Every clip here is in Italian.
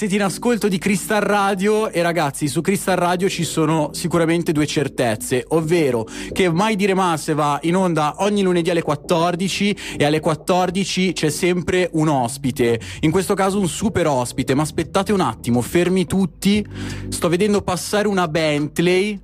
siete in ascolto di Crystal Radio e ragazzi, su Crystal Radio ci sono sicuramente due certezze, ovvero che Mai Dire Masse va in onda ogni lunedì alle 14 e alle 14 c'è sempre un ospite, in questo caso un super ospite, ma aspettate un attimo, fermi tutti, sto vedendo passare una Bentley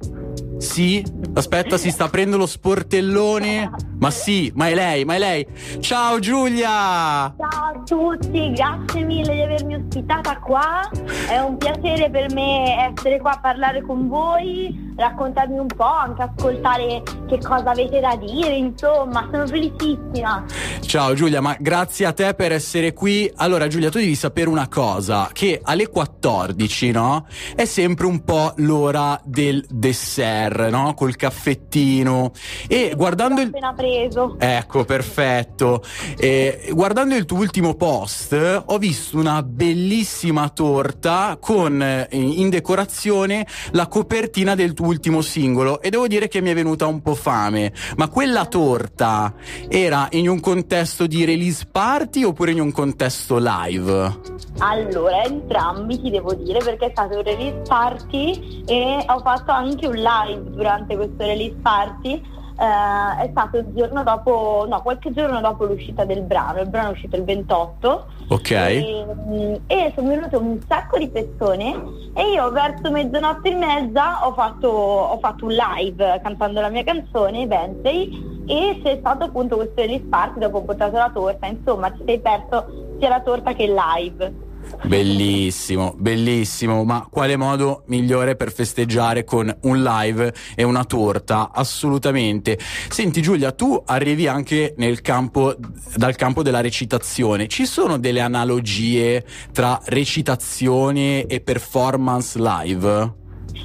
sì, aspetta, si sta aprendo lo sportellone. Ma sì, ma è lei, ma è lei. Ciao Giulia! Ciao a tutti, grazie mille di avermi ospitata qua. È un piacere per me essere qua a parlare con voi, raccontarmi un po', anche ascoltare che cosa avete da dire, insomma, sono felicissima. Ciao Giulia, ma grazie a te per essere qui. Allora Giulia, tu devi sapere una cosa, che alle 14, no? È sempre un po' l'ora del dessert no? Col caffettino. E guardando il. appena preso. Ecco, perfetto. E guardando il tuo ultimo post, ho visto una bellissima torta con eh, in decorazione la copertina del tuo ultimo singolo. E devo dire che mi è venuta un po' fame. Ma quella torta era in un contesto di release party oppure in un contesto live? Allora, entrambi ti devo dire perché è stato un release party e ho fatto anche un live durante questo release party eh, è stato il giorno dopo, no, qualche giorno dopo l'uscita del brano, il brano è uscito il 28. Ok. E, e sono venute un sacco di persone e io verso mezzanotte e mezza ho fatto, ho fatto un live cantando la mia canzone, Bentley, e c'è stato appunto questo release party, dopo ho portato la torta, insomma ci sei perso sia la torta che il live. Bellissimo, bellissimo, ma quale modo migliore per festeggiare con un live e una torta? Assolutamente. Senti Giulia, tu arrivi anche campo, dal campo della recitazione. Ci sono delle analogie tra recitazione e performance live?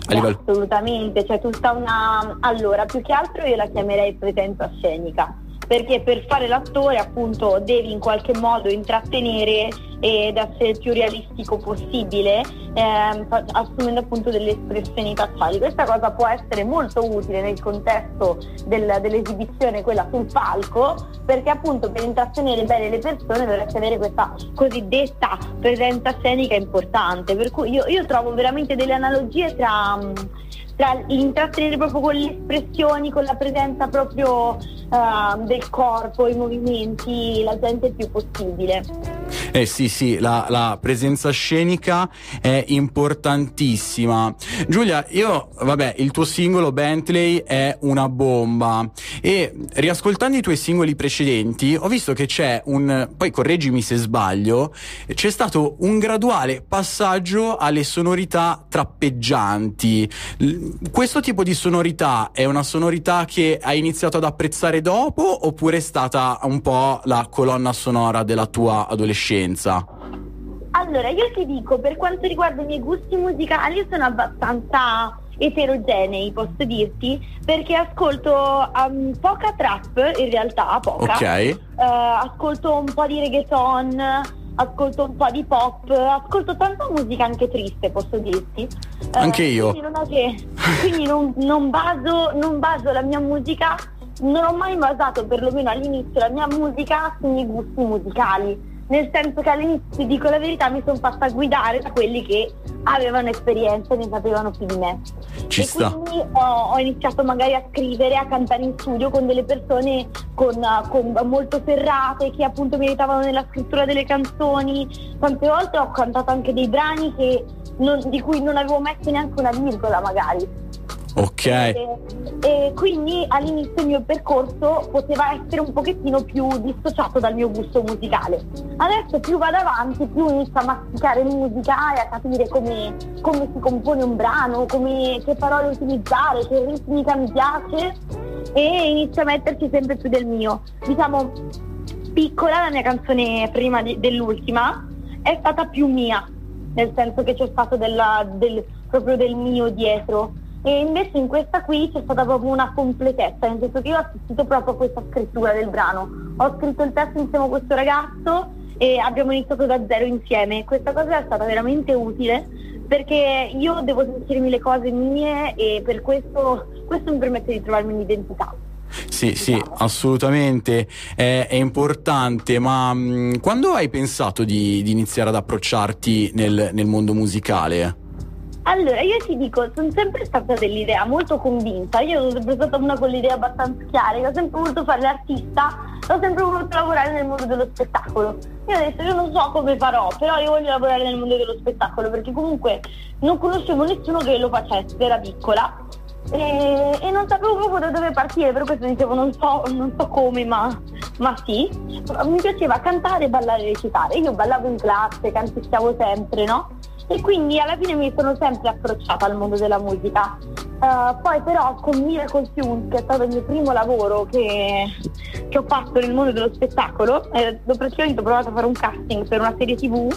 Livello... Assolutamente, c'è tutta una... Allora, più che altro io la chiamerei presenza scenica perché per fare l'attore appunto devi in qualche modo intrattenere ed essere il più realistico possibile ehm, assumendo appunto delle espressioni facciali. Questa cosa può essere molto utile nel contesto del, dell'esibizione, quella sul palco, perché appunto per intrattenere bene le persone dovresti avere questa cosiddetta presenza scenica importante. Per cui io, io trovo veramente delle analogie tra tra l'intrattenere proprio con le espressioni, con la presenza proprio uh, del corpo, i movimenti, la gente il più possibile. Eh sì, sì, la, la, presenza scenica è importantissima. Giulia, io, vabbè, il tuo singolo Bentley è una bomba e riascoltando i tuoi singoli precedenti ho visto che c'è un, poi correggimi se sbaglio, c'è stato un graduale passaggio alle sonorità trappeggianti. Questo tipo di sonorità è una sonorità che hai iniziato ad apprezzare dopo oppure è stata un po' la colonna sonora della tua adolescenza? Adolescenza? Allora, io ti dico, per quanto riguarda i miei gusti musicali, io sono abbastanza eterogenei, posso dirti, perché ascolto um, poca trap, in realtà, poca. Ok. Uh, ascolto un po' di reggaeton, ascolto un po' di pop, ascolto tanta musica anche triste, posso dirti. Anche uh, io. Quindi, non, che, quindi non, non, baso, non baso la mia musica, non ho mai basato perlomeno all'inizio la mia musica sui miei gusti musicali nel senso che all'inizio, ti dico la verità, mi sono fatta guidare da quelli che avevano esperienza e ne sapevano più di me. Ci e sta. quindi ho, ho, iniziato magari a scrivere, a cantare in studio con delle persone con, con molto ferrate che appunto mi aiutavano nella scrittura delle canzoni. Tante volte ho cantato anche dei brani non, di cui non avevo messo neanche una virgola magari. Ok. E, e, quindi all'inizio il mio percorso poteva essere un pochettino più dissociato dal mio gusto musicale. Adesso più vado avanti, più inizio a masticare musica e a capire come, come si compone un brano, come, che parole utilizzare, che ritmica mi piace e inizio a metterci sempre più del mio. Diciamo, piccola la mia canzone prima di, dell'ultima è stata più mia, nel senso che c'è stato della, del, proprio del mio dietro e invece in questa qui c'è stata proprio una completezza, nel senso che io ho assistito proprio a questa scrittura del brano. Ho scritto il testo insieme a questo ragazzo e abbiamo iniziato da zero insieme. Questa cosa è stata veramente utile perché io devo sentirmi le cose mie e per questo, questo mi permette di trovarmi un'identità. sì, sì, assolutamente è, è, importante, ma mh, mm, quando hai pensato di, di iniziare ad approcciarti nel, nel mondo musicale? Allora, io ti dico, sono sempre stata dell'idea molto convinta, io sono sempre stata una con l'idea abbastanza chiara, io ho sempre voluto fare l'artista, ho sempre voluto lavorare nel mondo dello spettacolo. Io adesso io non so come farò, però io voglio lavorare nel mondo dello spettacolo perché comunque non conoscevo nessuno che lo facesse, era piccola e, e non sapevo proprio da dove partire, per questo dicevo non so, non so come, ma, ma sì. Mi piaceva cantare, ballare e recitare. Io ballavo in classe, canticchiavo sempre, no? E quindi alla fine mi sono sempre approcciata al mondo della musica. Uh, poi però con Miracle Tunes, che è stato il mio primo lavoro che, che ho fatto nel mondo dello spettacolo, eh, praticamente ho provato a fare un casting per una serie tv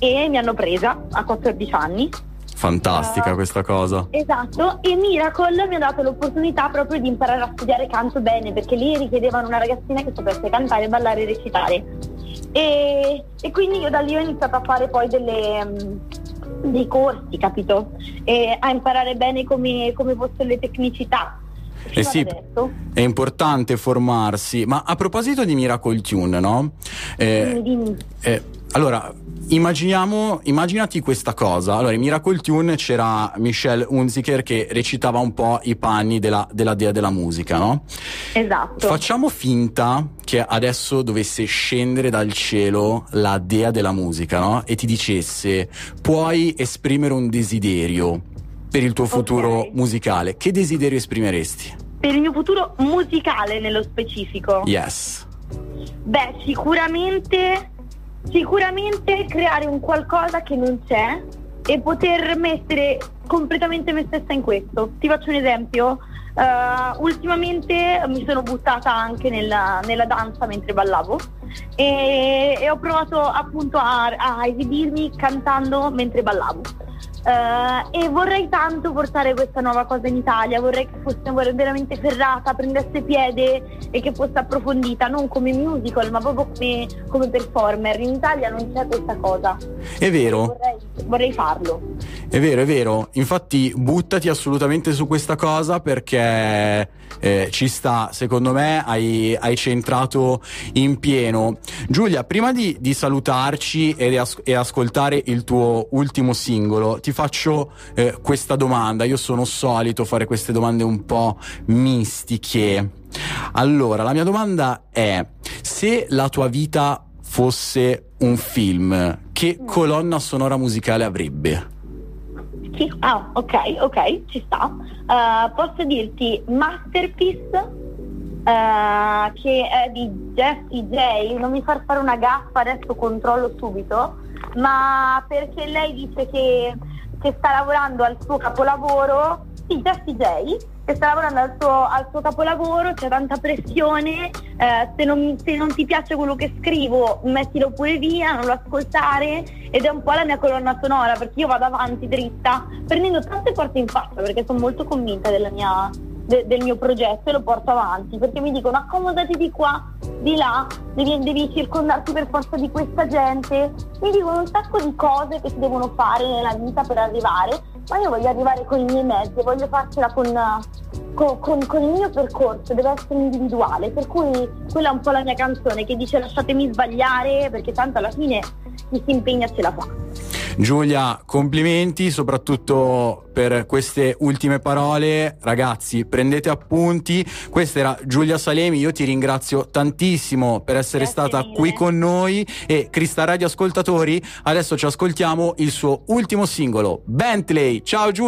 e mi hanno presa a 14 anni. Fantastica uh, questa cosa. Esatto, e Miracle mi ha dato l'opportunità proprio di imparare a studiare canto bene, perché lì richiedevano una ragazzina che sapesse cantare, ballare e recitare. E, e, quindi io da lì ho iniziato a fare poi delle, dei corsi, capito? E a imparare bene come, come fossero le tecnicità. Eh sì, è importante formarsi, ma a proposito di Miracle Tune, no? Eh, dimmi, dimmi. Eh, allora, Immaginiamo, immaginati questa cosa. Allora, in Miracle Tune c'era Michelle Hunziker che recitava un po' i panni della, della dea della musica, no? Esatto. Facciamo finta che adesso dovesse scendere dal cielo la dea della musica, no? E ti dicesse: puoi esprimere un desiderio per il tuo futuro okay. musicale. Che desiderio esprimeresti? Per il mio futuro musicale nello specifico? Yes. Beh, sicuramente Sicuramente creare un qualcosa che non c'è e poter mettere completamente me stessa in questo. Ti faccio un esempio. Uh, ultimamente mi sono buttata anche nella, nella danza mentre ballavo e, e, ho provato appunto a, a esibirmi cantando mentre ballavo. Uh, e vorrei tanto portare questa nuova cosa in Italia, vorrei che fosse veramente ferrata, prendesse piede e che fosse approfondita, non come musical ma proprio come, come performer. In Italia non c'è questa cosa. È vero. Vorrei, vorrei, farlo. È vero, è vero. Infatti buttati assolutamente su questa cosa perché eh, ci sta, secondo me hai, hai, centrato in pieno. Giulia, prima di, di salutarci e, as- e, ascoltare il tuo ultimo singolo, ti faccio eh, questa domanda. Io sono solito fare queste domande un po' mistiche. Allora, la mia domanda è, se la tua vita fosse un film, che mm. colonna sonora musicale avrebbe? Ah, ok, ok, ci sta. Uh, posso dirti Masterpiece, uh, che è di Jessie J, non mi far fare una gaffa, adesso controllo subito, ma perché lei dice che, che sta lavorando al suo capolavoro, sì, Jessie J, che sta lavorando al suo, al suo capolavoro, c'è tanta pressione, eh, se, non, se, non, ti piace quello che scrivo mettilo pure via, non lo ascoltare ed è un po' la mia colonna sonora perché io vado avanti dritta prendendo tante porte in faccia perché sono molto convinta mia, de, del mio progetto e lo porto avanti perché mi dicono accomodati di qua, di là, devi, devi circondarti per forza di questa gente, mi dicono un sacco di cose che si devono fare nella vita per arrivare ma io voglio arrivare con i miei mezzi, voglio farcela con, con, con, con, il mio percorso, deve essere individuale, per cui quella è un po' la mia canzone che dice lasciatemi sbagliare perché tanto alla fine chi si impegna ce la fa. Giulia, complimenti soprattutto per queste ultime parole. Ragazzi, prendete appunti. Questa era Giulia Salemi. Io ti ringrazio tantissimo per essere Grazie stata mille. qui con noi. E Crista Radio Ascoltatori, adesso ci ascoltiamo il suo ultimo singolo, Bentley. Ciao Giulia.